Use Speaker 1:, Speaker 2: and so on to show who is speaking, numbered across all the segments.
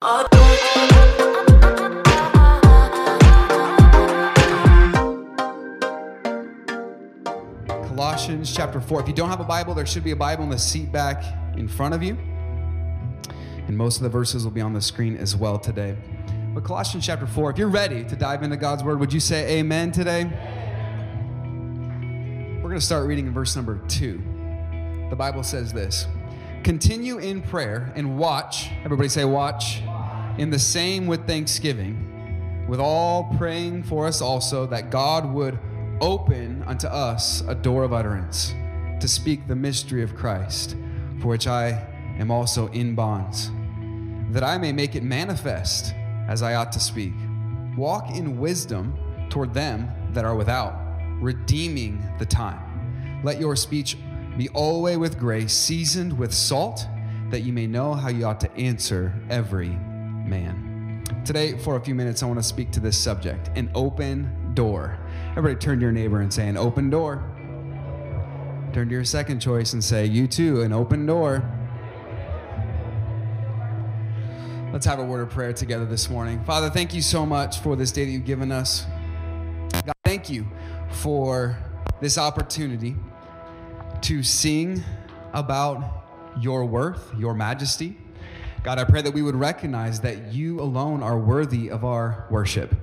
Speaker 1: Colossians chapter 4. If you don't have a Bible, there should be a Bible in the seat back in front of you. And most of the verses will be on the screen as well today. But Colossians chapter 4, if you're ready to dive into God's word, would you say amen today? We're going to start reading in verse number 2. The Bible says this Continue in prayer and watch. Everybody say, watch. In the same with thanksgiving, with all praying for us also, that God would open unto us a door of utterance to speak the mystery of Christ, for which I am also in bonds, that I may make it manifest as I ought to speak. Walk in wisdom toward them that are without, redeeming the time. Let your speech be always with grace, seasoned with salt, that you may know how you ought to answer every man. Today, for a few minutes, I want to speak to this subject an open door. Everybody turn to your neighbor and say, An open door. Turn to your second choice and say, You too, an open door. Let's have a word of prayer together this morning. Father, thank you so much for this day that you've given us. God, thank you for this opportunity to sing about your worth, your majesty. God, I pray that we would recognize that you alone are worthy of our worship.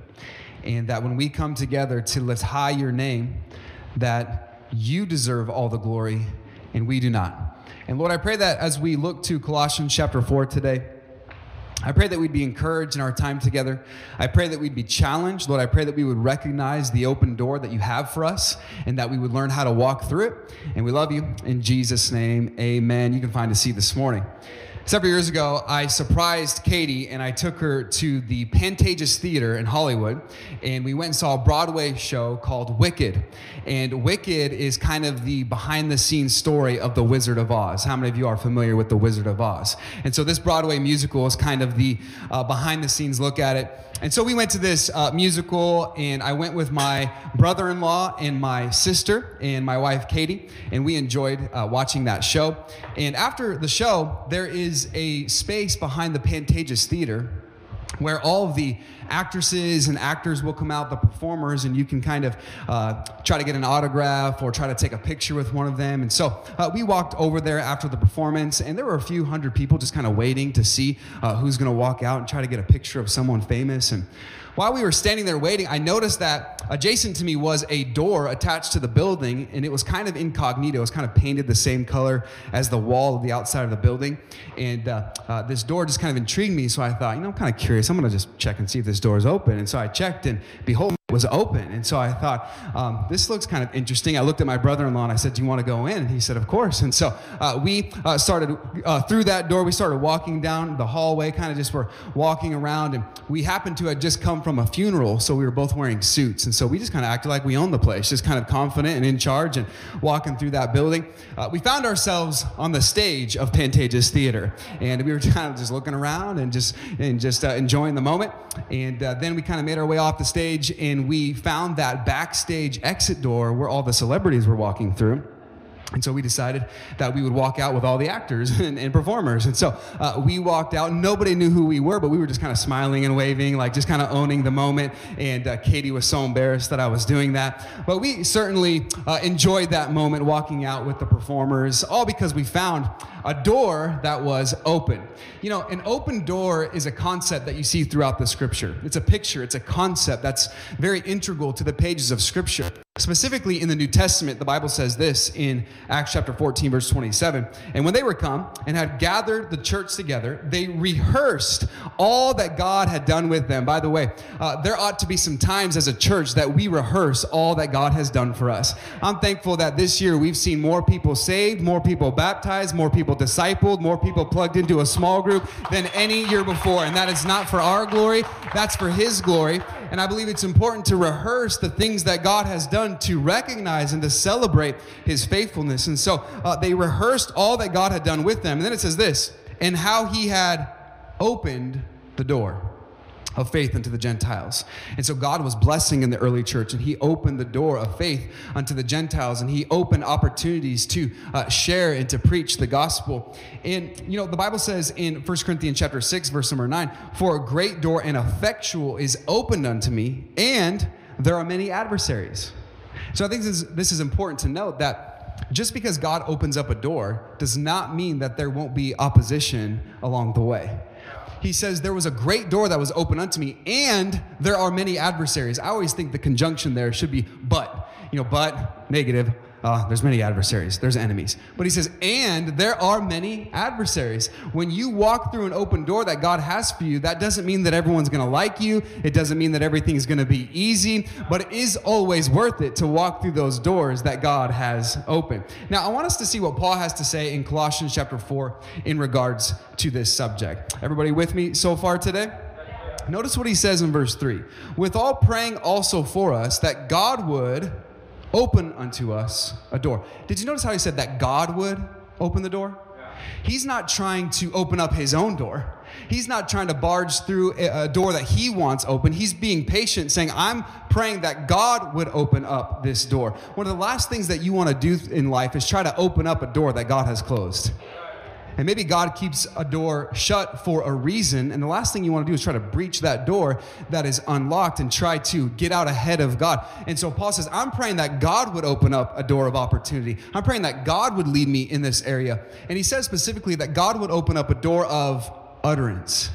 Speaker 1: And that when we come together to lift high your name, that you deserve all the glory and we do not. And Lord, I pray that as we look to Colossians chapter 4 today, I pray that we'd be encouraged in our time together. I pray that we'd be challenged. Lord, I pray that we would recognize the open door that you have for us and that we would learn how to walk through it. And we love you. In Jesus' name, amen. You can find a seat this morning. Several years ago, I surprised Katie and I took her to the Pantages Theater in Hollywood. And we went and saw a Broadway show called Wicked. And Wicked is kind of the behind the scenes story of The Wizard of Oz. How many of you are familiar with The Wizard of Oz? And so this Broadway musical is kind of the uh, behind the scenes look at it. And so we went to this uh, musical, and I went with my brother in law and my sister and my wife, Katie, and we enjoyed uh, watching that show. And after the show, there is a space behind the Pantages Theater where all of the actresses and actors will come out, the performers, and you can kind of uh, try to get an autograph or try to take a picture with one of them. And so uh, we walked over there after the performance, and there were a few hundred people just kind of waiting to see uh, who's going to walk out and try to get a picture of someone famous. And while we were standing there waiting, I noticed that adjacent to me was a door attached to the building, and it was kind of incognito. It was kind of painted the same color as the wall of the outside of the building. And uh, uh, this door just kind of intrigued me, so I thought, you know, I'm kind of curious. I'm going to just check and see if this door is open. And so I checked, and behold, was open. And so I thought, um, this looks kind of interesting. I looked at my brother in law and I said, Do you want to go in? And he said, Of course. And so uh, we uh, started uh, through that door. We started walking down the hallway, kind of just were walking around. And we happened to have just come from a funeral. So we were both wearing suits. And so we just kind of acted like we owned the place, just kind of confident and in charge and walking through that building. Uh, we found ourselves on the stage of Pantages Theater. And we were kind of just looking around and just, and just uh, enjoying the moment. And uh, then we kind of made our way off the stage. And and we found that backstage exit door where all the celebrities were walking through. And so we decided that we would walk out with all the actors and, and performers. And so uh, we walked out. Nobody knew who we were, but we were just kind of smiling and waving, like just kind of owning the moment. And uh, Katie was so embarrassed that I was doing that. But we certainly uh, enjoyed that moment walking out with the performers, all because we found a door that was open. You know, an open door is a concept that you see throughout the scripture. It's a picture, it's a concept that's very integral to the pages of scripture. Specifically in the New Testament, the Bible says this in Acts chapter 14, verse 27. And when they were come and had gathered the church together, they rehearsed all that God had done with them. By the way, uh, there ought to be some times as a church that we rehearse all that God has done for us. I'm thankful that this year we've seen more people saved, more people baptized, more people discipled, more people plugged into a small group than any year before. And that is not for our glory, that's for His glory. And I believe it's important to rehearse the things that God has done to recognize and to celebrate his faithfulness. And so uh, they rehearsed all that God had done with them. And then it says this and how he had opened the door. Of faith unto the Gentiles. And so God was blessing in the early church, and He opened the door of faith unto the Gentiles, and He opened opportunities to uh, share and to preach the gospel. And you know, the Bible says in 1 Corinthians chapter 6, verse number 9, For a great door and effectual is opened unto me, and there are many adversaries. So I think this is, this is important to note that just because God opens up a door does not mean that there won't be opposition along the way he says, There was a great door that was open unto me, and there are many adversaries. I always think the conjunction there should be but. You know, but, negative, uh, there's many adversaries, there's enemies. But he says, and there are many adversaries. When you walk through an open door that God has for you, that doesn't mean that everyone's going to like you. It doesn't mean that everything is going to be easy, but it is always worth it to walk through those doors that God has opened. Now, I want us to see what Paul has to say in Colossians chapter 4 in regards to this subject. Everybody with me so far today? Notice what he says in verse 3 with all praying also for us that God would open unto us a door. Did you notice how he said that God would open the door? He's not trying to open up his own door. He's not trying to barge through a door that he wants open. He's being patient, saying, I'm praying that God would open up this door. One of the last things that you want to do in life is try to open up a door that God has closed. And maybe God keeps a door shut for a reason. And the last thing you want to do is try to breach that door that is unlocked and try to get out ahead of God. And so Paul says, I'm praying that God would open up a door of opportunity. I'm praying that God would lead me in this area. And he says specifically that God would open up a door of utterance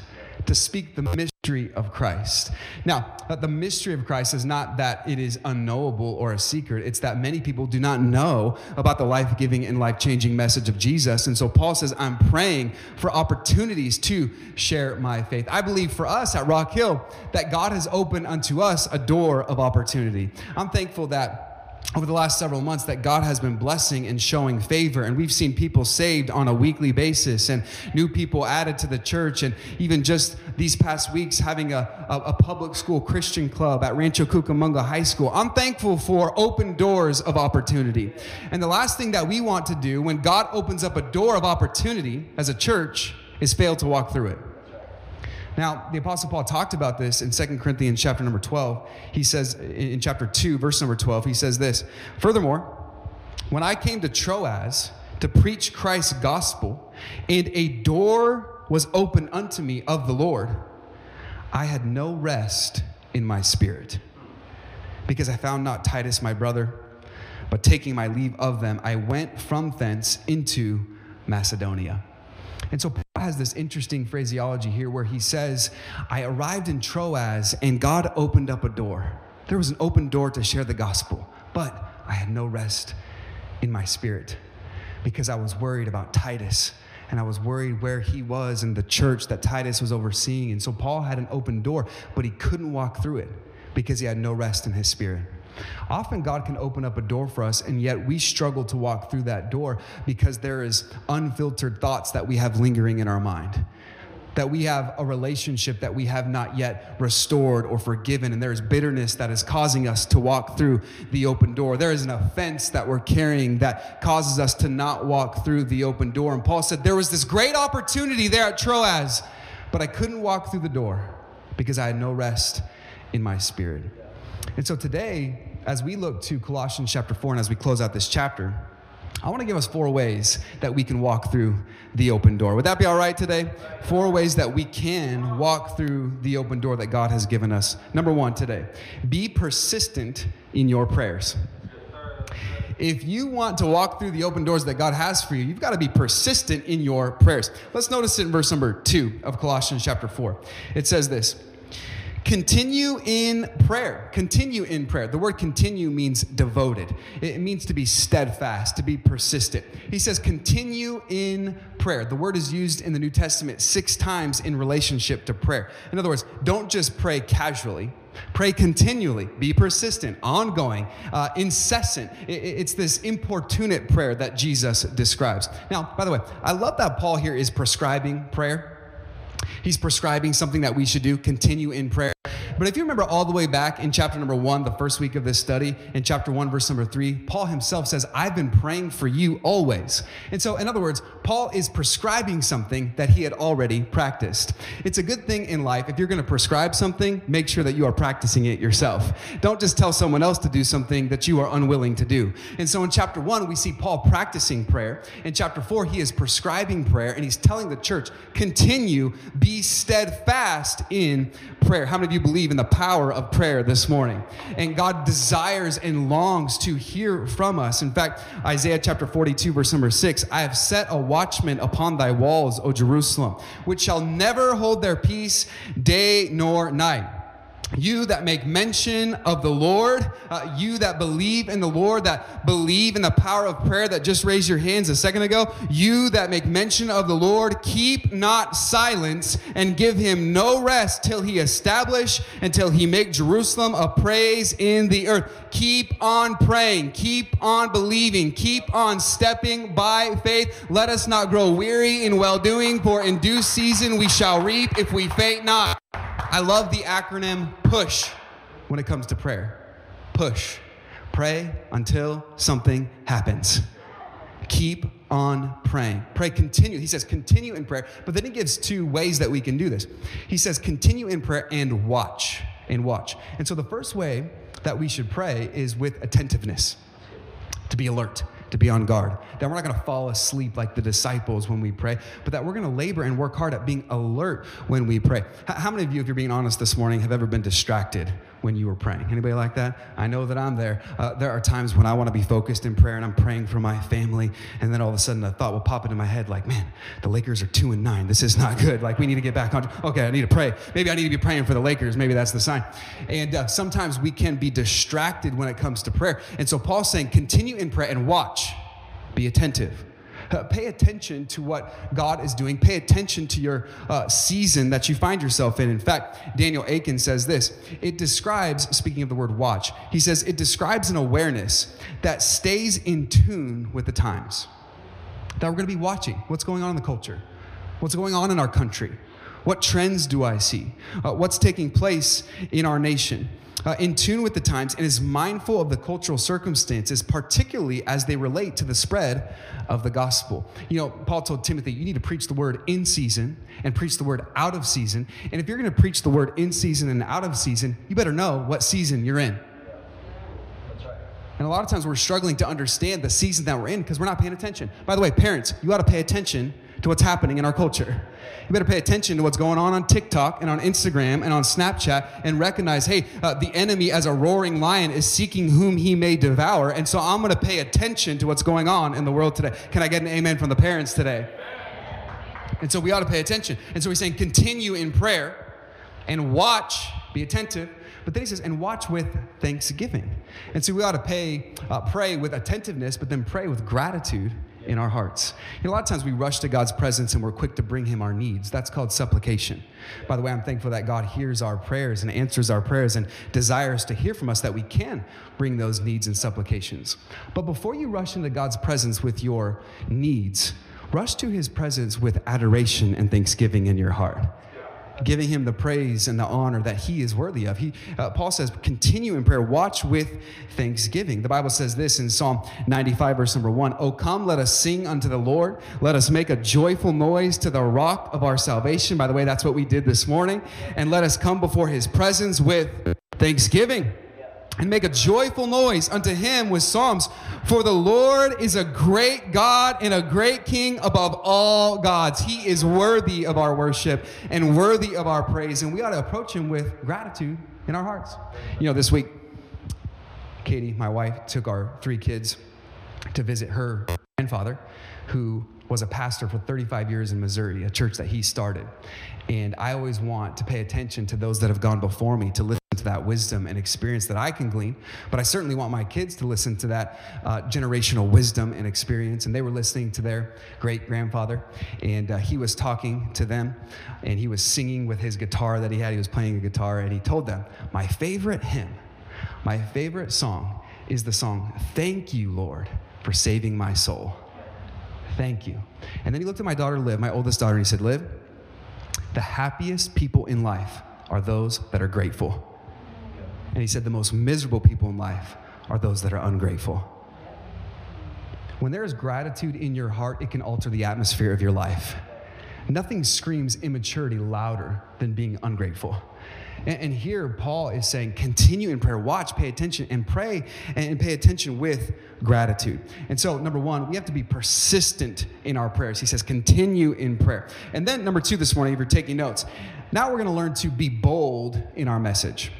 Speaker 1: to speak the mystery of Christ. Now, the mystery of Christ is not that it is unknowable or a secret, it's that many people do not know about the life giving and life changing message of Jesus. And so Paul says, I'm praying for opportunities to share my faith. I believe for us at Rock Hill that God has opened unto us a door of opportunity. I'm thankful that over the last several months that God has been blessing and showing favor. And we've seen people saved on a weekly basis and new people added to the church. And even just these past weeks, having a, a, a public school Christian club at Rancho Cucamonga High School. I'm thankful for open doors of opportunity. And the last thing that we want to do when God opens up a door of opportunity as a church is fail to walk through it. Now, the Apostle Paul talked about this in 2 Corinthians chapter number 12. He says in chapter 2, verse number 12, he says this Furthermore, when I came to Troas to preach Christ's gospel, and a door was opened unto me of the Lord, I had no rest in my spirit, because I found not Titus my brother, but taking my leave of them, I went from thence into Macedonia. And so has this interesting phraseology here where he says, I arrived in Troas and God opened up a door. There was an open door to share the gospel, but I had no rest in my spirit because I was worried about Titus and I was worried where he was in the church that Titus was overseeing. And so Paul had an open door, but he couldn't walk through it because he had no rest in his spirit. Often God can open up a door for us, and yet we struggle to walk through that door because there is unfiltered thoughts that we have lingering in our mind. That we have a relationship that we have not yet restored or forgiven, and there is bitterness that is causing us to walk through the open door. There is an offense that we're carrying that causes us to not walk through the open door. And Paul said, There was this great opportunity there at Troas, but I couldn't walk through the door because I had no rest in my spirit. And so today, as we look to Colossians chapter 4 and as we close out this chapter, I want to give us four ways that we can walk through the open door. Would that be all right today? Four ways that we can walk through the open door that God has given us. Number one today, be persistent in your prayers. If you want to walk through the open doors that God has for you, you've got to be persistent in your prayers. Let's notice it in verse number two of Colossians chapter 4. It says this Continue in prayer. Continue in prayer. The word continue means devoted, it means to be steadfast, to be persistent. He says, continue in prayer. The word is used in the New Testament six times in relationship to prayer. In other words, don't just pray casually. Pray continually, be persistent, ongoing, uh, incessant. it's this importunate prayer that Jesus describes. Now, by the way, I love that Paul here is prescribing prayer. He's prescribing something that we should do, continue in prayer. But if you remember all the way back in chapter number one, the first week of this study, in chapter one, verse number three, Paul himself says, I've been praying for you always. And so, in other words, Paul is prescribing something that he had already practiced. It's a good thing in life if you're going to prescribe something, make sure that you are practicing it yourself. Don't just tell someone else to do something that you are unwilling to do. And so, in chapter one, we see Paul practicing prayer. In chapter four, he is prescribing prayer and he's telling the church, continue, be steadfast in prayer. How many of you believe in the power of prayer this morning? And God desires and longs to hear from us. In fact, Isaiah chapter 42, verse number 6 I have set a watchman upon thy walls, O Jerusalem, which shall never hold their peace day nor night. You that make mention of the Lord, uh, you that believe in the Lord, that believe in the power of prayer, that just raised your hands a second ago, you that make mention of the Lord, keep not silence and give him no rest till he establish, until he make Jerusalem a praise in the earth. Keep on praying, keep on believing, keep on stepping by faith. Let us not grow weary in well doing, for in due season we shall reap if we faint not. I love the acronym PUSH when it comes to prayer. PUSH. Pray until something happens. Keep on praying. Pray, continue. He says, continue in prayer, but then he gives two ways that we can do this. He says, continue in prayer and watch. And watch. And so the first way that we should pray is with attentiveness, to be alert to be on guard. That we're not going to fall asleep like the disciples when we pray, but that we're going to labor and work hard at being alert when we pray. How many of you, if you're being honest this morning, have ever been distracted when you were praying? Anybody like that? I know that I'm there. Uh, there are times when I want to be focused in prayer and I'm praying for my family, and then all of a sudden a thought will pop into my head like, man, the Lakers are two and nine. This is not good. Like we need to get back on. Okay, I need to pray. Maybe I need to be praying for the Lakers. Maybe that's the sign. And uh, sometimes we can be distracted when it comes to prayer. And so Paul's saying, continue in prayer and watch. Be attentive. Pay attention to what God is doing. Pay attention to your uh, season that you find yourself in. In fact, Daniel Akin says this it describes, speaking of the word watch, he says it describes an awareness that stays in tune with the times. That we're going to be watching what's going on in the culture, what's going on in our country. What trends do I see? Uh, what's taking place in our nation? Uh, in tune with the times and is mindful of the cultural circumstances, particularly as they relate to the spread of the gospel. You know, Paul told Timothy, you need to preach the word in season and preach the word out of season. And if you're going to preach the word in season and out of season, you better know what season you're in. And a lot of times we're struggling to understand the season that we're in because we're not paying attention. By the way, parents, you ought to pay attention to what's happening in our culture. You better pay attention to what's going on on TikTok and on Instagram and on Snapchat and recognize hey, uh, the enemy as a roaring lion is seeking whom he may devour. And so I'm going to pay attention to what's going on in the world today. Can I get an amen from the parents today? And so we ought to pay attention. And so he's saying, continue in prayer and watch, be attentive. But then he says, and watch with thanksgiving. And so we ought to pay, uh, pray with attentiveness, but then pray with gratitude in our hearts. You know, a lot of times we rush to God's presence and we're quick to bring Him our needs. That's called supplication. By the way, I'm thankful that God hears our prayers and answers our prayers and desires to hear from us that we can bring those needs and supplications. But before you rush into God's presence with your needs, rush to His presence with adoration and thanksgiving in your heart giving him the praise and the honor that he is worthy of. He, uh, Paul says, continue in prayer, watch with thanksgiving. The Bible says this in Psalm 95, verse number one Oh, come, let us sing unto the Lord. Let us make a joyful noise to the rock of our salvation. By the way, that's what we did this morning. And let us come before his presence with thanksgiving and make a joyful noise unto him with psalms. For the Lord is a great God and a great King above all gods. He is worthy of our worship and worthy of our praise. And we ought to approach him with gratitude in our hearts. You know, this week, Katie, my wife, took our three kids to visit her grandfather, who was a pastor for 35 years in Missouri, a church that he started. And I always want to pay attention to those that have gone before me to listen to that wisdom and experience that I can glean. But I certainly want my kids to listen to that uh, generational wisdom and experience. And they were listening to their great grandfather, and uh, he was talking to them, and he was singing with his guitar that he had. He was playing a guitar, and he told them, My favorite hymn, my favorite song is the song, Thank You, Lord, for saving my soul. Thank you. And then he looked at my daughter, Liv, my oldest daughter, and he said, Liv, the happiest people in life are those that are grateful. And he said, the most miserable people in life are those that are ungrateful. When there is gratitude in your heart, it can alter the atmosphere of your life. Nothing screams immaturity louder than being ungrateful. And, and, here, Paul is saying, continue in prayer, watch, pay attention, and pray and pay attention with gratitude. And so, number one, we have to be persistent in our prayers. He says, continue in prayer. And then, number two, this morning, if you're taking notes, now we're going to learn to be bold in our message.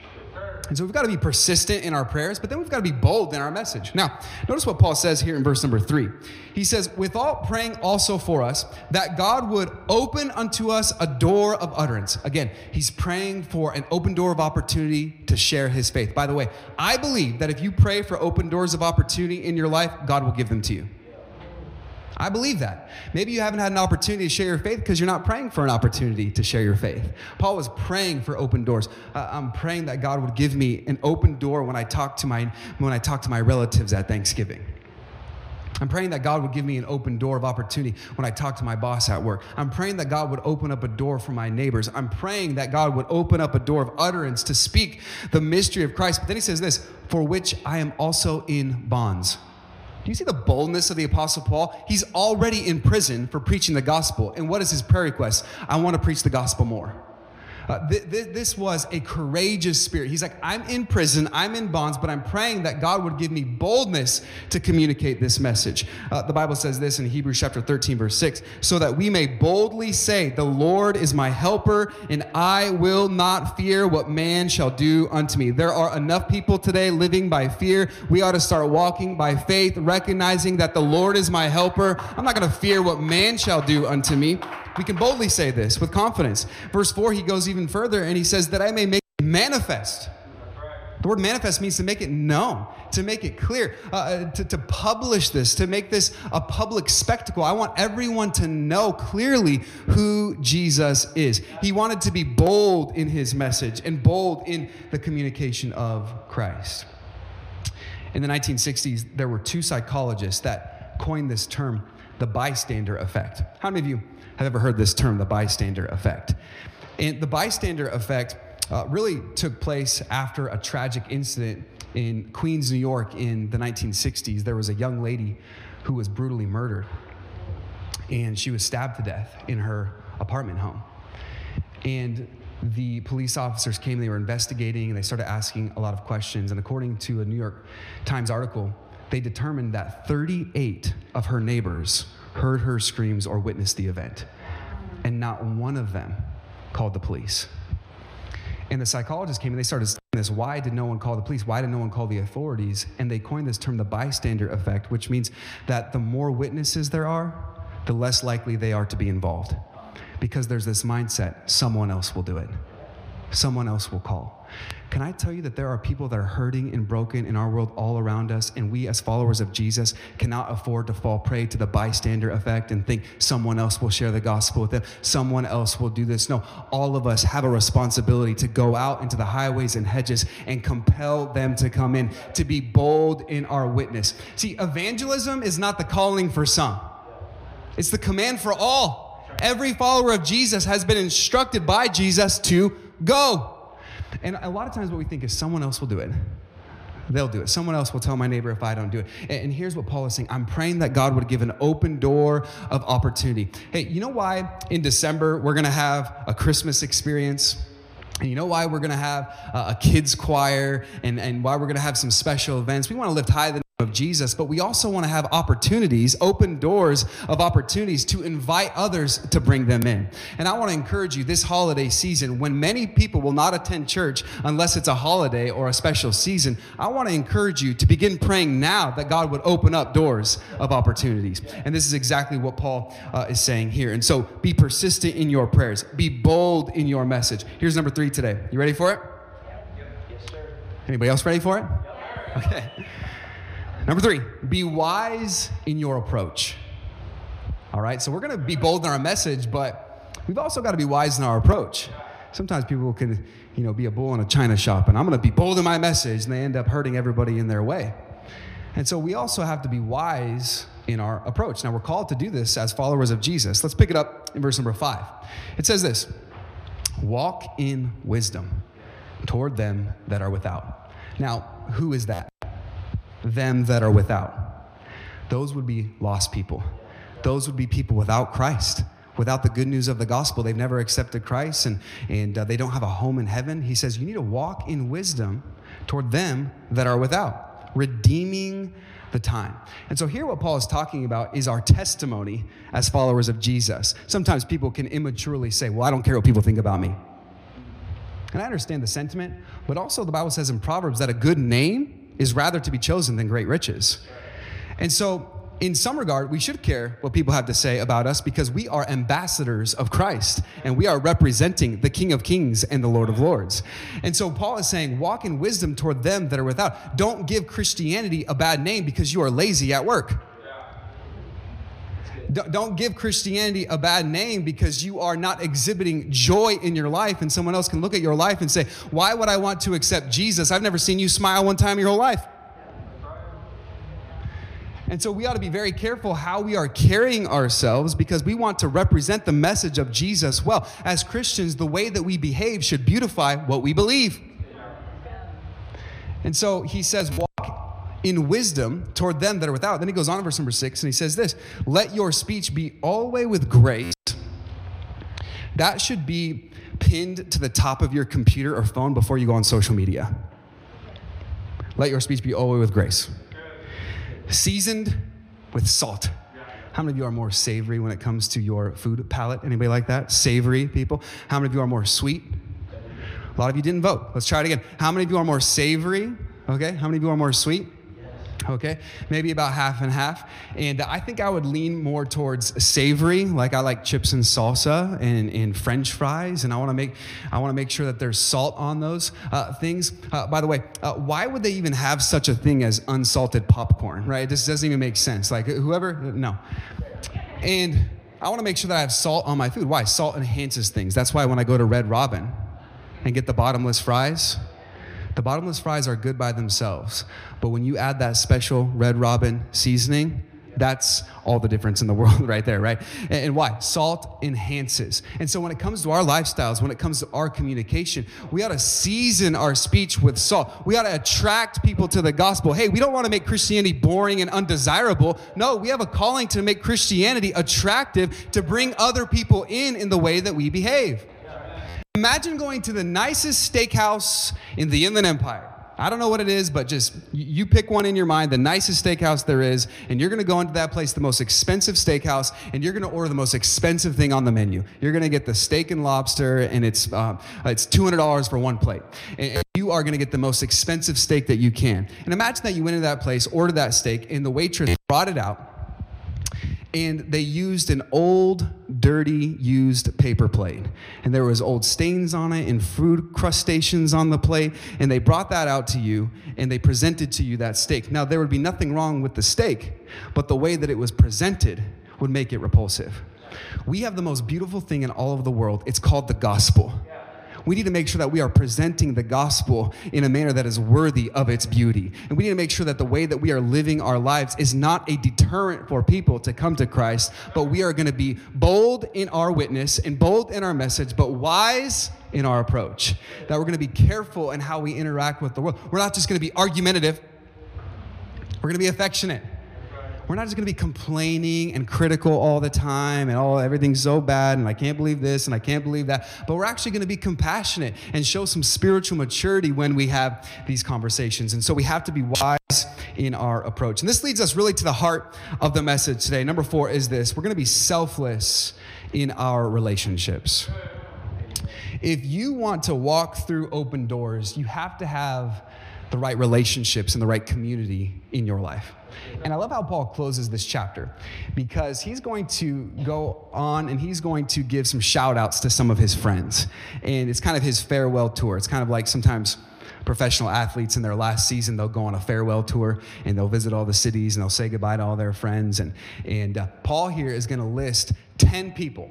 Speaker 1: And so we've got to be persistent in our prayers, but then we've got to be bold in our message. Now, notice what Paul says here in verse number three. He says, Without praying also for us, that God would open unto us a door of utterance. Again, he's praying for an open door of opportunity to share his faith. By the way, I believe that if you pray for open doors of opportunity in your life, God will give them to you. I believe that. Maybe you haven't had an opportunity to share your faith because you're not praying for an opportunity to share your faith. Paul was praying for open doors. Uh, I'm praying that God would give me an open door when I talk to my when I talk to my relatives at Thanksgiving. I'm praying that God would give me an open door of opportunity when I talk to my boss at work. I'm praying that God would open up a door for my neighbors. I'm praying that God would open up a door of utterance to speak the mystery of Christ. But then he says this, for which I am also in bonds. Do you see the boldness of the Apostle Paul? He's already in prison for preaching the gospel. And what is his prayer request? I want to preach the gospel more. Uh, th- th- this was a courageous spirit. He's like, I'm in prison, I'm in bonds, but I'm praying that God would give me boldness to communicate this message. Uh, the Bible says this in Hebrews chapter 13, verse 6 so that we may boldly say, The Lord is my helper, and I will not fear what man shall do unto me. There are enough people today living by fear. We ought to start walking by faith, recognizing that the Lord is my helper. I'm not going to fear what man shall do unto me. We can boldly say this with confidence. Verse 4, he goes even further and he says, That I may make manifest. The word manifest means to make it known, to make it clear, uh, uh, to, to publish this, to make this a public spectacle. I want everyone to know clearly who Jesus is. He wanted to be bold in his message and bold in the communication of Christ. In the 1960s, there were two psychologists that coined this term, the bystander effect. How many of you have ever heard this term, the bystander effect. And the bystander effect uh, really took place after a tragic incident in Queens, New York in the 1960s. There was a young lady who was brutally murdered, and she was stabbed to death in her apartment home. And the police officers came, they were investigating, and they started asking a lot of questions. And according to a New York Times article, they determined that 38 of her neighbors heard her screams or witnessed the event. And not one of them called the police. And the psychologists came and they started this. Why did no one call the police? Why did no one call the authorities? And they coined this term the bystander effect, which means that the more witnesses there are, the less likely they are to be involved. Because there's this mindset someone else will do it, someone else will call. Can I tell you that there are people that are hurting and broken in our world all around us, and we, as followers of Jesus, cannot afford to fall prey to the bystander effect and think someone else will share the gospel with them, someone else will do this. No, all of us have a responsibility to go out into the highways and hedges and compel them to come in, to be bold in our witness. See, evangelism is not the calling for some, it's the command for all. Every follower of Jesus has been instructed by Jesus to go. And a lot of times, what we think is someone else will do it. They'll do it. Someone else will tell my neighbor if I don't do it. And here's what Paul is saying I'm praying that God would give an open door of opportunity. Hey, you know why in December we're going to have a Christmas experience? And you know why we're going to have a kids' choir and, and why we're going to have some special events? We want to lift high the of Jesus, but we also want to have opportunities, open doors of opportunities to invite others to bring them in. And I want to encourage you this holiday season, when many people will not attend church unless it's a holiday or a special season, I want to encourage you to begin praying now that God would open up doors of opportunities. And this is exactly what Paul uh, is saying here. And so be persistent in your prayers, be bold in your message. Here's number three today. You ready for it? Yes, sir. Anybody else ready for it? Okay. Number three, be wise in your approach. All right, so we're going to be bold in our message, but we've also got to be wise in our approach. Sometimes people can, you know, be a bull in a china shop, and I'm going to be bold in my message, and they end up hurting everybody in their way. And so we also have to be wise in our approach. Now, we're called to do this as followers of Jesus. Let's pick it up in verse number five. It says this walk in wisdom toward them that are without. Now, who is that? Them that are without. Those would be lost people. Those would be people without Christ without the good news of the gospel. They've never accepted Christ and, and uh, they don't have a home in heaven. He says, You need to walk in wisdom toward them that are without, redeeming the time. And so, here what Paul is talking about is our testimony as followers of Jesus. Sometimes people can immaturely say, Well, I don't care what people think about me. And I understand the sentiment, but also the Bible says in Proverbs that a good name is rather to be chosen than great riches. And so, in some regard, we should care what people have to say about us because we are ambassadors of Christ and we are representing the King of Kings and the Lord of Lords. And so Paul is saying, walk in wisdom toward them that are without. Don't give Christianity a bad name because you are lazy at work. Don't give Christianity a bad name because you are not exhibiting joy in your life, and someone else can look at your life and say, Why would I want to accept Jesus? I've never seen you smile one time in your whole life. And so we ought to be very careful how we are carrying ourselves because we want to represent the message of Jesus well. As Christians, the way that we behave should beautify what we believe. And so he says, in wisdom toward them that are without. Then he goes on in verse number six and he says this Let your speech be always with grace. That should be pinned to the top of your computer or phone before you go on social media. Let your speech be always with grace seasoned with salt. How many of you are more savory when it comes to your food palate? Anybody like that? Savory people? How many of you are more sweet? A lot of you didn't vote. Let's try it again. How many of you are more savory? Okay. How many of you are more sweet? Okay? Maybe about half and half. And i think i would lean more towards savory. Like i like chips and salsa and, and french fries and i want to make i want to make sure that there's salt on those uh, things. Uh, by the way uh, why would they even have such a thing as unsalted popcorn right? This doesn't even make sense. Like whoever no. And i want to make sure that i have salt on my food. Why? Salt enhances things. That's why when i go to red robin and get the bottomless fries the bottomless fries are good by themselves, but when you add that special red robin seasoning, that's all the difference in the world right there, right? And, why? Salt enhances. And so when it comes to our lifestyles, when it comes to our communication, we ought to season our speech with salt. We ought to attract people to the gospel. Hey, we don't want to make Christianity boring and undesirable. No, we have a calling to make Christianity attractive, to bring other people in in the way that we behave. Imagine going to the nicest steakhouse in the Inland Empire. I don't know what it is, but just you pick one in your mind, the nicest steakhouse there is, and you're gonna go into that place, the most expensive steakhouse, and you're gonna order the most expensive thing on the menu. You're gonna get the steak and lobster, and it's uh, it's $200 for one plate. And you are gonna get the most expensive steak that you can. And imagine that you went into that place, ordered that steak, and the waitress brought it out and they used an old dirty used paper plate. And there was old stains on it and food crustaceans on the plate. And they brought that out to you and they presented to you that steak. Now there would be nothing wrong with the steak but the way that it was presented would make it repulsive. We have the most beautiful thing in all of the world. It's called the gospel we need to make sure that we are presenting the gospel in a manner that is worthy of its beauty. And we need to make sure that the way that we are living our lives is not a deterrent for people to come to Christ, but we are going to be bold in our witness and bold in our message, but wise in our approach. That we're going to be careful in how we interact with the world. We're not just going to be argumentative, we're going to be affectionate. We're not just going to be complaining and critical all the time and all everything's so bad and I can't believe this and I can't believe that. But we're actually going to be compassionate and show some spiritual maturity when we have these conversations. And so we have to be wise in our approach. And this leads us really to the heart of the message today. Number 4 is this. We're going to be selfless in our relationships. If you want to walk through open doors, you have to have the right relationships and the right community in your life. And I love how Paul closes this chapter because he's going to go on and he's going to give some shout outs to some of his friends. And it's kind of his farewell tour. It's kind of like sometimes professional athletes in their last season they'll go on a farewell tour and they'll visit all the cities and they'll say goodbye to all their friends and and uh, paul here is going to list 10 people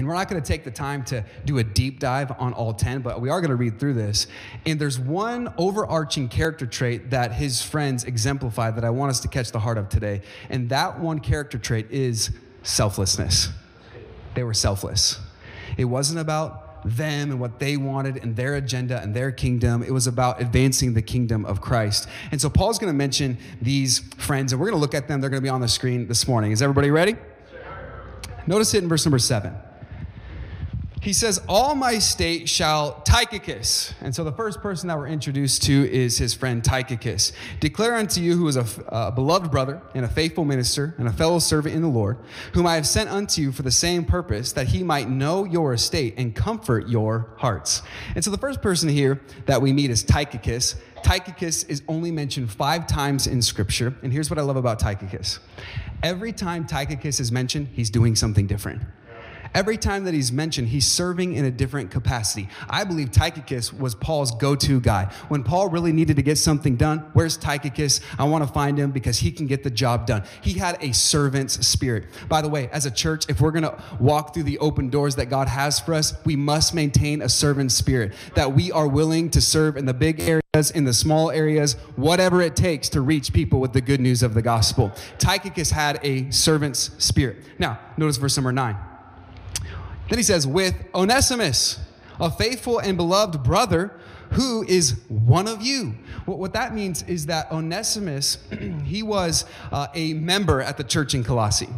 Speaker 1: and we're not going to take the time to do a deep dive on all 10, but we are going to read through this. And there's one overarching character trait that his friends exemplify that I want us to catch the heart of today. And that one character trait is selflessness. They were selfless. It wasn't about them and what they wanted and their agenda and their kingdom. It was about advancing the kingdom of Christ. And so Paul's going to mention these friends, and we're going to look at them. They're going to be on the screen this morning. Is everybody ready? Notice it in verse number seven he says, All my state shall Tychicus. And so the first person that we're introduced to is his friend Tychicus. Declare unto you, who is a, a, uh, beloved brother and a faithful minister and a fellow servant in the Lord, whom I have sent unto you for the same purpose, that he might know your estate and comfort your hearts. And so the first person here that we meet is Tychicus. Tychicus is only mentioned five times in Scripture. And here's what I love about Tychicus every time Tychicus is mentioned, he's doing something different. Every time that he's mentioned, he's serving in a different capacity. I believe Tychicus was Paul's go to guy. When Paul really needed to get something done, where's Tychicus? I want to find him because he can get the job done. He had a servant's spirit. By the way, as a church, if we're going to walk through the open doors that God has for us, we must maintain a servant spirit, that we are willing to serve in the big areas, in the small areas, whatever it takes to reach people with the good news of the gospel. Tychicus had a servant's spirit. Now, notice verse number nine. Then he says, with Onesimus, a faithful and beloved brother who is one of you. What, that means is that Onesimus, he was uh, a member at the church in Colossae.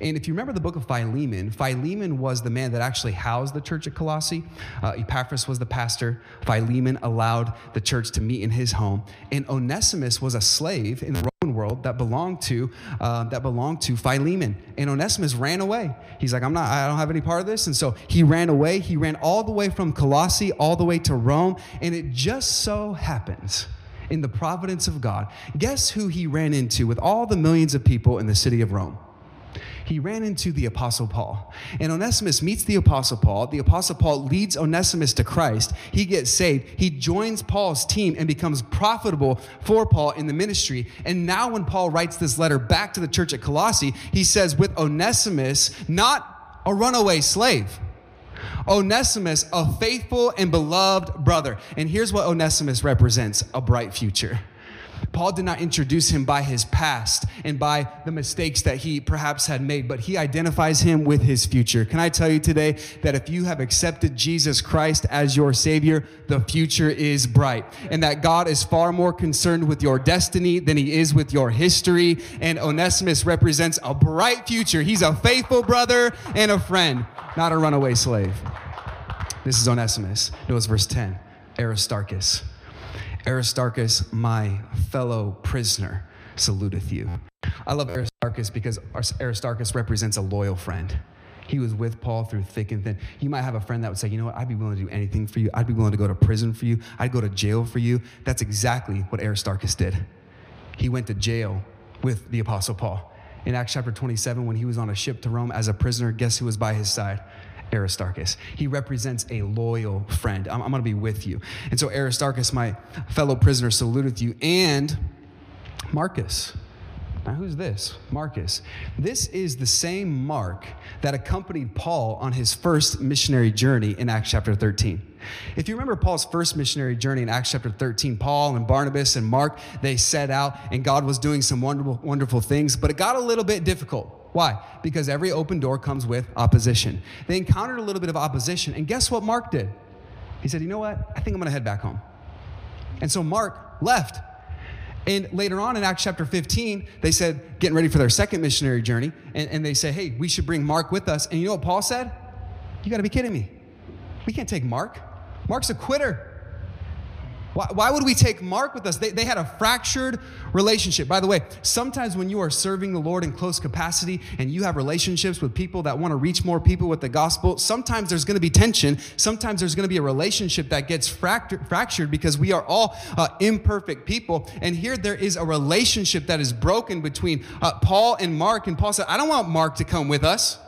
Speaker 1: And if you remember the book of Philemon, Philemon was the man that actually housed the church at Colossae. Uh, Epaphras was the pastor. Philemon allowed the church to meet in his home. And Onesimus was a slave in the Roman world that belonged to uh, that belonged to Philemon. And Onesimus ran away. He's like, I'm not, I don't have any part of this. And so he ran away. He ran all the way from Colossae all the way to Rome. And it just so happens in the providence of God, guess who he ran into with all the millions of people in the city of Rome? He ran into the Apostle Paul. And Onesimus meets the Apostle Paul. The Apostle Paul leads Onesimus to Christ. He gets saved. He joins Paul's team and becomes profitable for Paul in the ministry. And now, when Paul writes this letter back to the church at Colossae, he says, with Onesimus, not a runaway slave. Onesimus, a faithful and beloved brother. And here's what Onesimus represents a bright future. Paul did not introduce him by his past and by the mistakes that he perhaps had made, but he identifies him with his future. Can I tell you today that if you have accepted Jesus Christ as your Savior, the future is bright, and that God is far more concerned with your destiny than he is with your history. And Onesimus represents a bright future. He's a faithful brother and a friend, not a runaway slave. This is Onesimus. Notice verse 10 Aristarchus Aristarchus, my fellow prisoner, saluteth you. I love Aristarchus because Aristarchus represents a loyal friend. He was with Paul through thick and thin. You might have a friend that would say, you know what, I'd be willing to do anything for you. I'd be willing to go to prison for you. I'd go to jail for you. That's exactly what Aristarchus did. He went to jail with the Apostle Paul. In Acts chapter 27, when he was on a ship to Rome as a prisoner, guess who was by his side? Aristarchus. He represents a loyal friend. I'm, I'm going to be with you. And so, Aristarchus, my fellow prisoner, saluteth you, and Marcus. Now, who's this? Marcus. This is the same Mark that accompanied Paul on his first missionary journey in Acts chapter 13. If you remember Paul's first missionary journey in Acts chapter 13, Paul and Barnabas and Mark, they set out and God was doing some wonderful, wonderful things, but it got a little bit difficult. Why? Because every open door comes with opposition. They encountered a little bit of opposition, and guess what Mark did? He said, You know what? I think I'm to head back home. And so Mark left. And later on in Acts chapter 15, they said, getting ready for their second missionary journey, and, and they say, Hey, we should bring Mark with us. And you know what Paul said? You got to be kidding me. We can't take Mark. Mark's a quitter. Why, why would we take Mark with us? They, they had a fractured relationship. By the way, sometimes when you are serving the Lord in close capacity and you have relationships with people that want to reach more people with the gospel, sometimes there's going to be tension. Sometimes there's going to be a relationship that gets fractured, fractured because we are all uh, imperfect people. And here there is a relationship that is broken between uh, Paul and Mark. And Paul said, I don't want Mark to come with us.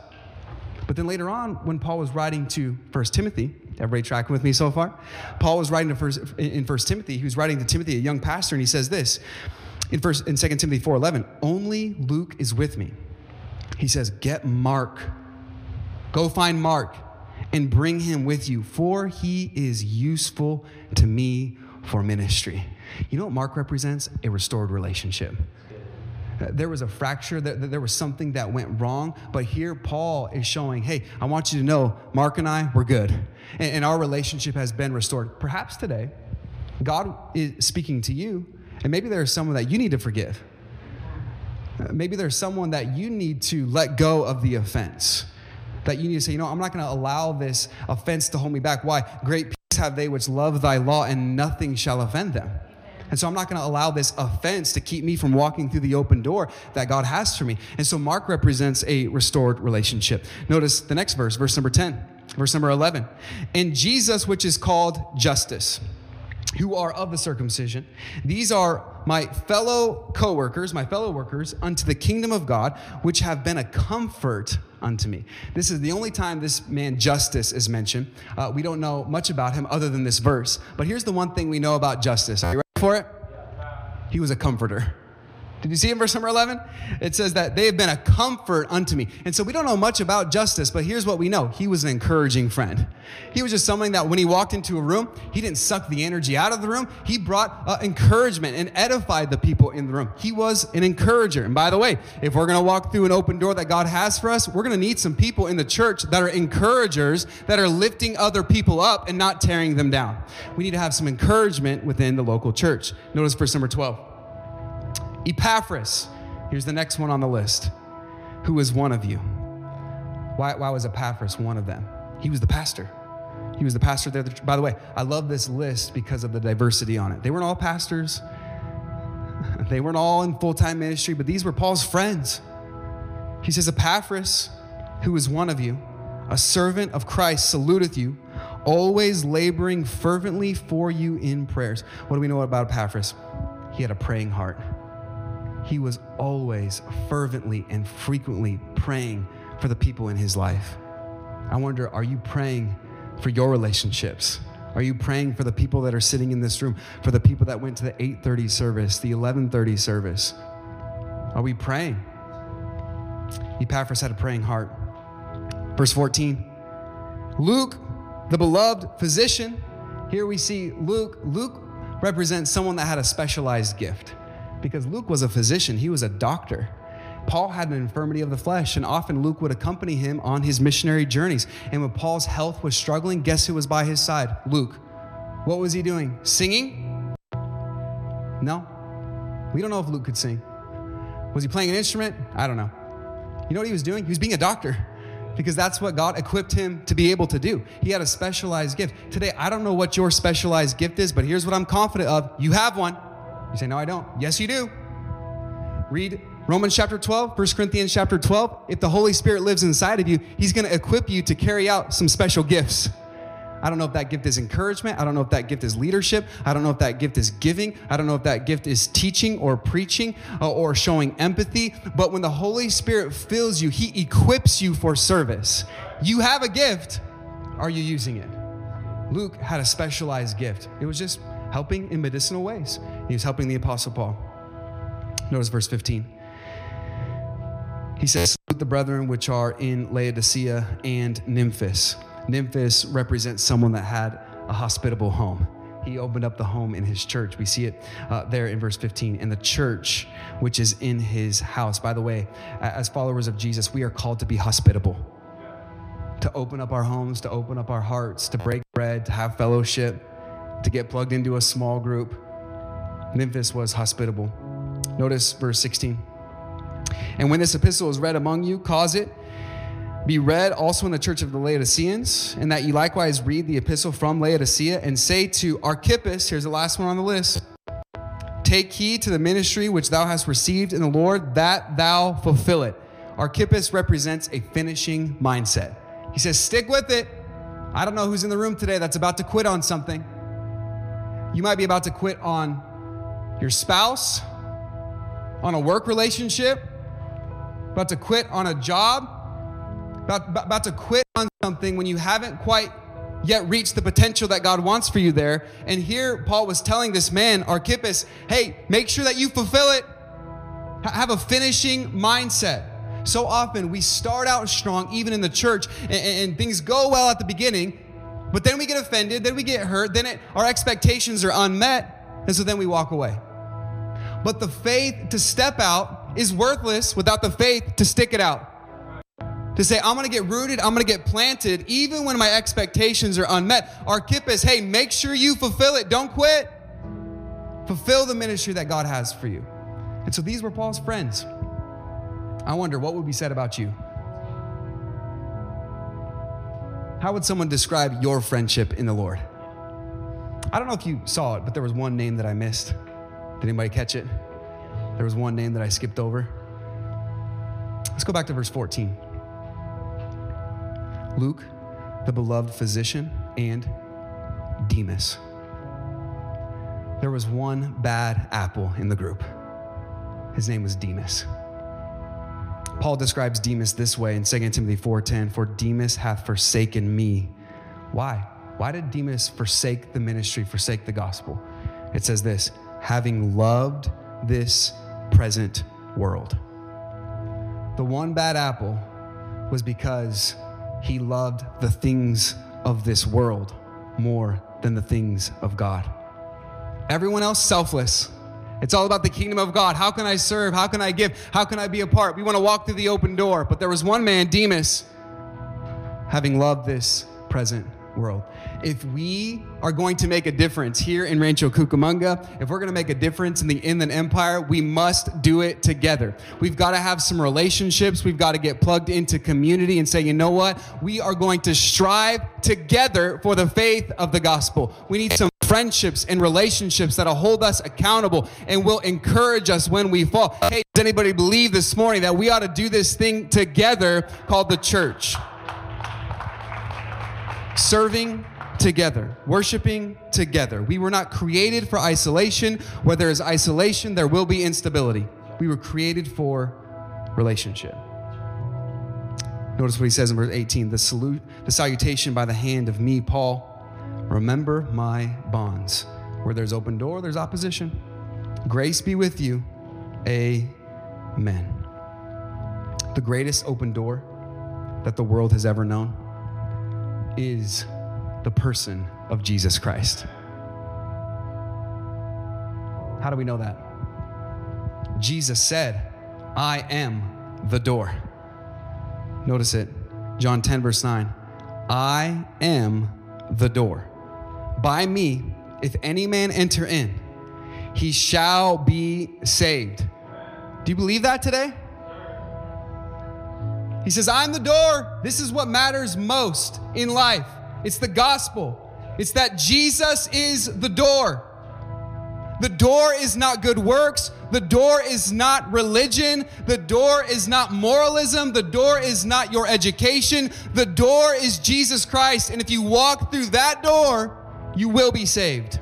Speaker 1: But then later on, when Paul was writing to First Timothy, everybody tracking with me so far? Paul was writing first, in First Timothy. He was writing to Timothy, a young pastor, and he says this in first in Second Timothy 4:11. Only Luke is with me. He says, "Get Mark. Go find Mark and bring him with you, for he is useful to me for ministry." You know what Mark represents? A restored relationship. There was a fracture, there was something that went wrong. But here, Paul is showing, hey, I want you to know, Mark and I, we're good. And, our relationship has been restored. Perhaps today, God is speaking to you, and maybe there's someone that you need to forgive. Maybe there's someone that you need to let go of the offense. That you need to say, you know, I'm not going to allow this offense to hold me back. Why? Great peace have they which love thy law, and nothing shall offend them. And so I'm not going to allow this offense to keep me from walking through the open door that God has for me. And so Mark represents a restored relationship. Notice the next verse, verse number 10, verse number 11. And Jesus, which is called Justus, who are of the circumcision, these are my fellow co workers, my fellow workers, unto the kingdom of God, which have been a comfort unto me. This is the only time this man Justus is mentioned. Uh, we don't know much about him other than this verse. But here's the one thing we know about Justus. For it? He was a comforter. Did you see in verse number 11? It says that they have been a comfort unto me. And so we don't know much about Justus, but here's what we know he was an encouraging friend. He was just someone that when he walked into a room, he didn't suck the energy out of the room. He brought uh, encouragement and edified the people in the room. He was an encourager. And by the way, if we're going to walk through an open door that God has for us, we're going to need some people in the church that are encouragers, that are lifting other people up and not tearing them down. We need to have some encouragement within the local church. Notice verse number 12. Epaphras, here's the next one on the list, who was one of you. Why, why was Epaphras one of them? He was the pastor. He was the pastor there. By the way, I love this list because of the diversity on it. They weren't all pastors, they weren't all in full time ministry, but these were Paul's friends. He says, Epaphras, who is one of you, a servant of Christ, saluteth you, always laboring fervently for you in prayers. What do we know about Epaphras? He had a praying heart he was always fervently and frequently praying for the people in his life. I wonder, are you praying for your relationships? Are you praying for the people that are sitting in this room, for the people that went to the 8:30 service, the 11:30 service? Are we praying? Epaphras had a praying heart. Verse 14. Luke, the beloved physician, here we see Luke. Luke represents someone that had a specialized gift because Luke was a physician, he was a doctor. Paul had an infirmity of the flesh, and often Luke would accompany him on his missionary journeys. And when Paul's health was struggling, guess who was by his side? Luke. What was he doing? Singing? No. We don't know if Luke could sing. Was he playing an instrument? I don't know. You know what he was doing? He was being a doctor because that's what God equipped him to be able to do. He had a specialized gift. Today, I don't know what your specialized gift is, but here's what I'm confident of you have one. You say, No, I don't. Yes, you do. Read Romans chapter 12, 1 Corinthians chapter 12. If the Holy Spirit lives inside of you, He's going to equip you to carry out some special gifts. I don't know if that gift is encouragement. I don't know if that gift is leadership. I don't know if that gift is giving. I don't know if that gift is teaching or preaching uh, or showing empathy. But when the Holy Spirit fills you, He equips you for service. You have a gift. Are you using it? Luke had a specialized gift. It was just helping in medicinal ways. He was helping the Apostle Paul. Notice verse 15. He says, Salute the brethren which are in Laodicea and Nymphas. Nymphas represents someone that had a hospitable home. He opened up the home in his church. We see it uh, there in verse 15. And the church, which is in his house. By the way, as followers of Jesus, we are called to be hospitable, to open up our homes, to open up our hearts, to break bread, to have fellowship, to get plugged into a small group. Nymphas was hospitable. Notice verse 16. And when this epistle is read among you, cause it be read also in the church of the Laodiceans, and that you likewise read the epistle from Laodicea and say to Archippus, here's the last one on the list Take heed to the ministry which thou hast received in the Lord, that thou fulfill it. Archippus represents a finishing mindset. He says, Stick with it. I don't know who's in the room today that's about to quit on something. You might be about to quit on your spouse, on a work relationship, about to quit on a job, about, about to quit on something when you haven't quite yet reached the potential that God wants for you there. And here Paul was telling this man, Archippus, hey, make sure that you fulfill it. Have a finishing mindset. So often we start out strong, even in the church, and, and things go well at the beginning, but then we get offended, then we get hurt, then it, our expectations are unmet, and so then we walk away. But the faith to step out is worthless without the faith to stick it out. To say, I'm gonna get rooted, I'm gonna get planted, even when my expectations are unmet. our Archippus, hey, make sure you fulfill it, don't quit. Fulfill the ministry that God has for you. And so these were Paul's friends. I wonder what would be said about you? How would someone describe your friendship in the Lord? I don't know if you saw it, but there was one name that I missed. Did anybody catch it? There was one name that I skipped over. Let's go back to verse 14. Luke, the beloved physician, and Demas. There was one bad apple in the group. His name was Demas. Paul describes Demas this way in 2 Timothy 4:10, "For Demas hath forsaken me." Why? Why did Demas forsake the ministry, forsake the gospel? It says this, having loved this present world. The one bad apple was because he loved the things of this world more than the things of God. Everyone else selfless. It's all about the kingdom of God. How can I serve? How can I give? How can I be a part? We want to walk through the open door. But there was one man, Demas, having loved this present world. If we are going to make a difference here in Rancho Cucamonga, if we're going to make a difference in the Inland Empire, we must do it together. We've got to have some relationships. We've got to get plugged into community and say, you know what? We are going to strive together for the faith of the gospel. We need some friendships and relationships that'll hold us accountable and will encourage us when we fall. Hey, does anybody believe this morning that we ought to do this thing together called the church? Serving together, worshiping together. We were not created for isolation. Where there is isolation, there will be instability. We were created for relationship. Notice what he says in verse 18 the salute, the salutation by the hand of me, Paul. Remember my bonds. Where there's open door, there's opposition. Grace be with you. Amen. The greatest open door that the world has ever known is the person of Jesus Christ. How do we know that? Jesus said, I am the door. Notice it. John 10, verse 9. I am the door. By me, if any man enter in, he shall be saved. Do you believe that today? He says, I'm the door. This is what matters most in life. It's the gospel. It's that Jesus is the door. The door is not good works. The door is not religion. The door is not moralism. The door is not your education. The door is Jesus Christ. And if you walk through that door, you will be saved.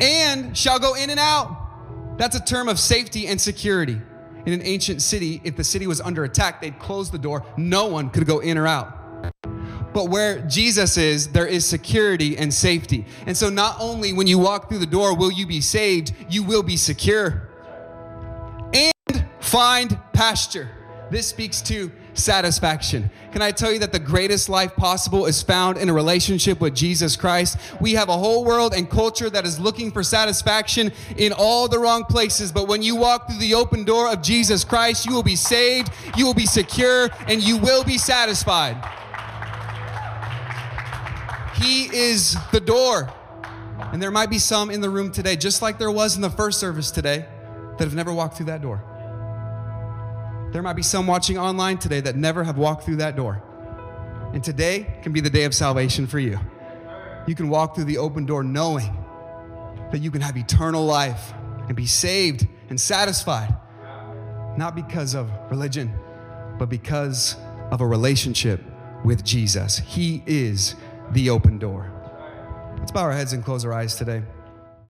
Speaker 1: And shall go in and out. That's a term of safety and security. In an ancient city, if the city was under attack, they'd close the door. No one could go in or out. But where Jesus is, there is security and safety. And so, not only when you walk through the door will you be saved, you will be secure and find pasture. This speaks to satisfaction. Can I tell you that the greatest life possible is found in a relationship with Jesus Christ? We have a whole world and culture that is looking for satisfaction in all the wrong places, but when you walk through the open door of Jesus Christ, you will be saved, you will be secure, and you will be satisfied. He is the door. And there might be some in the room today, just like there was in the first service today, that have never walked through that door. There might be some watching online today that never have walked through that door. And today can be the day of salvation for you. You can walk through the open door knowing that you can have eternal life and be saved and satisfied, not because of religion, but because of a relationship with Jesus. He is the open door. Let's bow our heads and close our eyes today.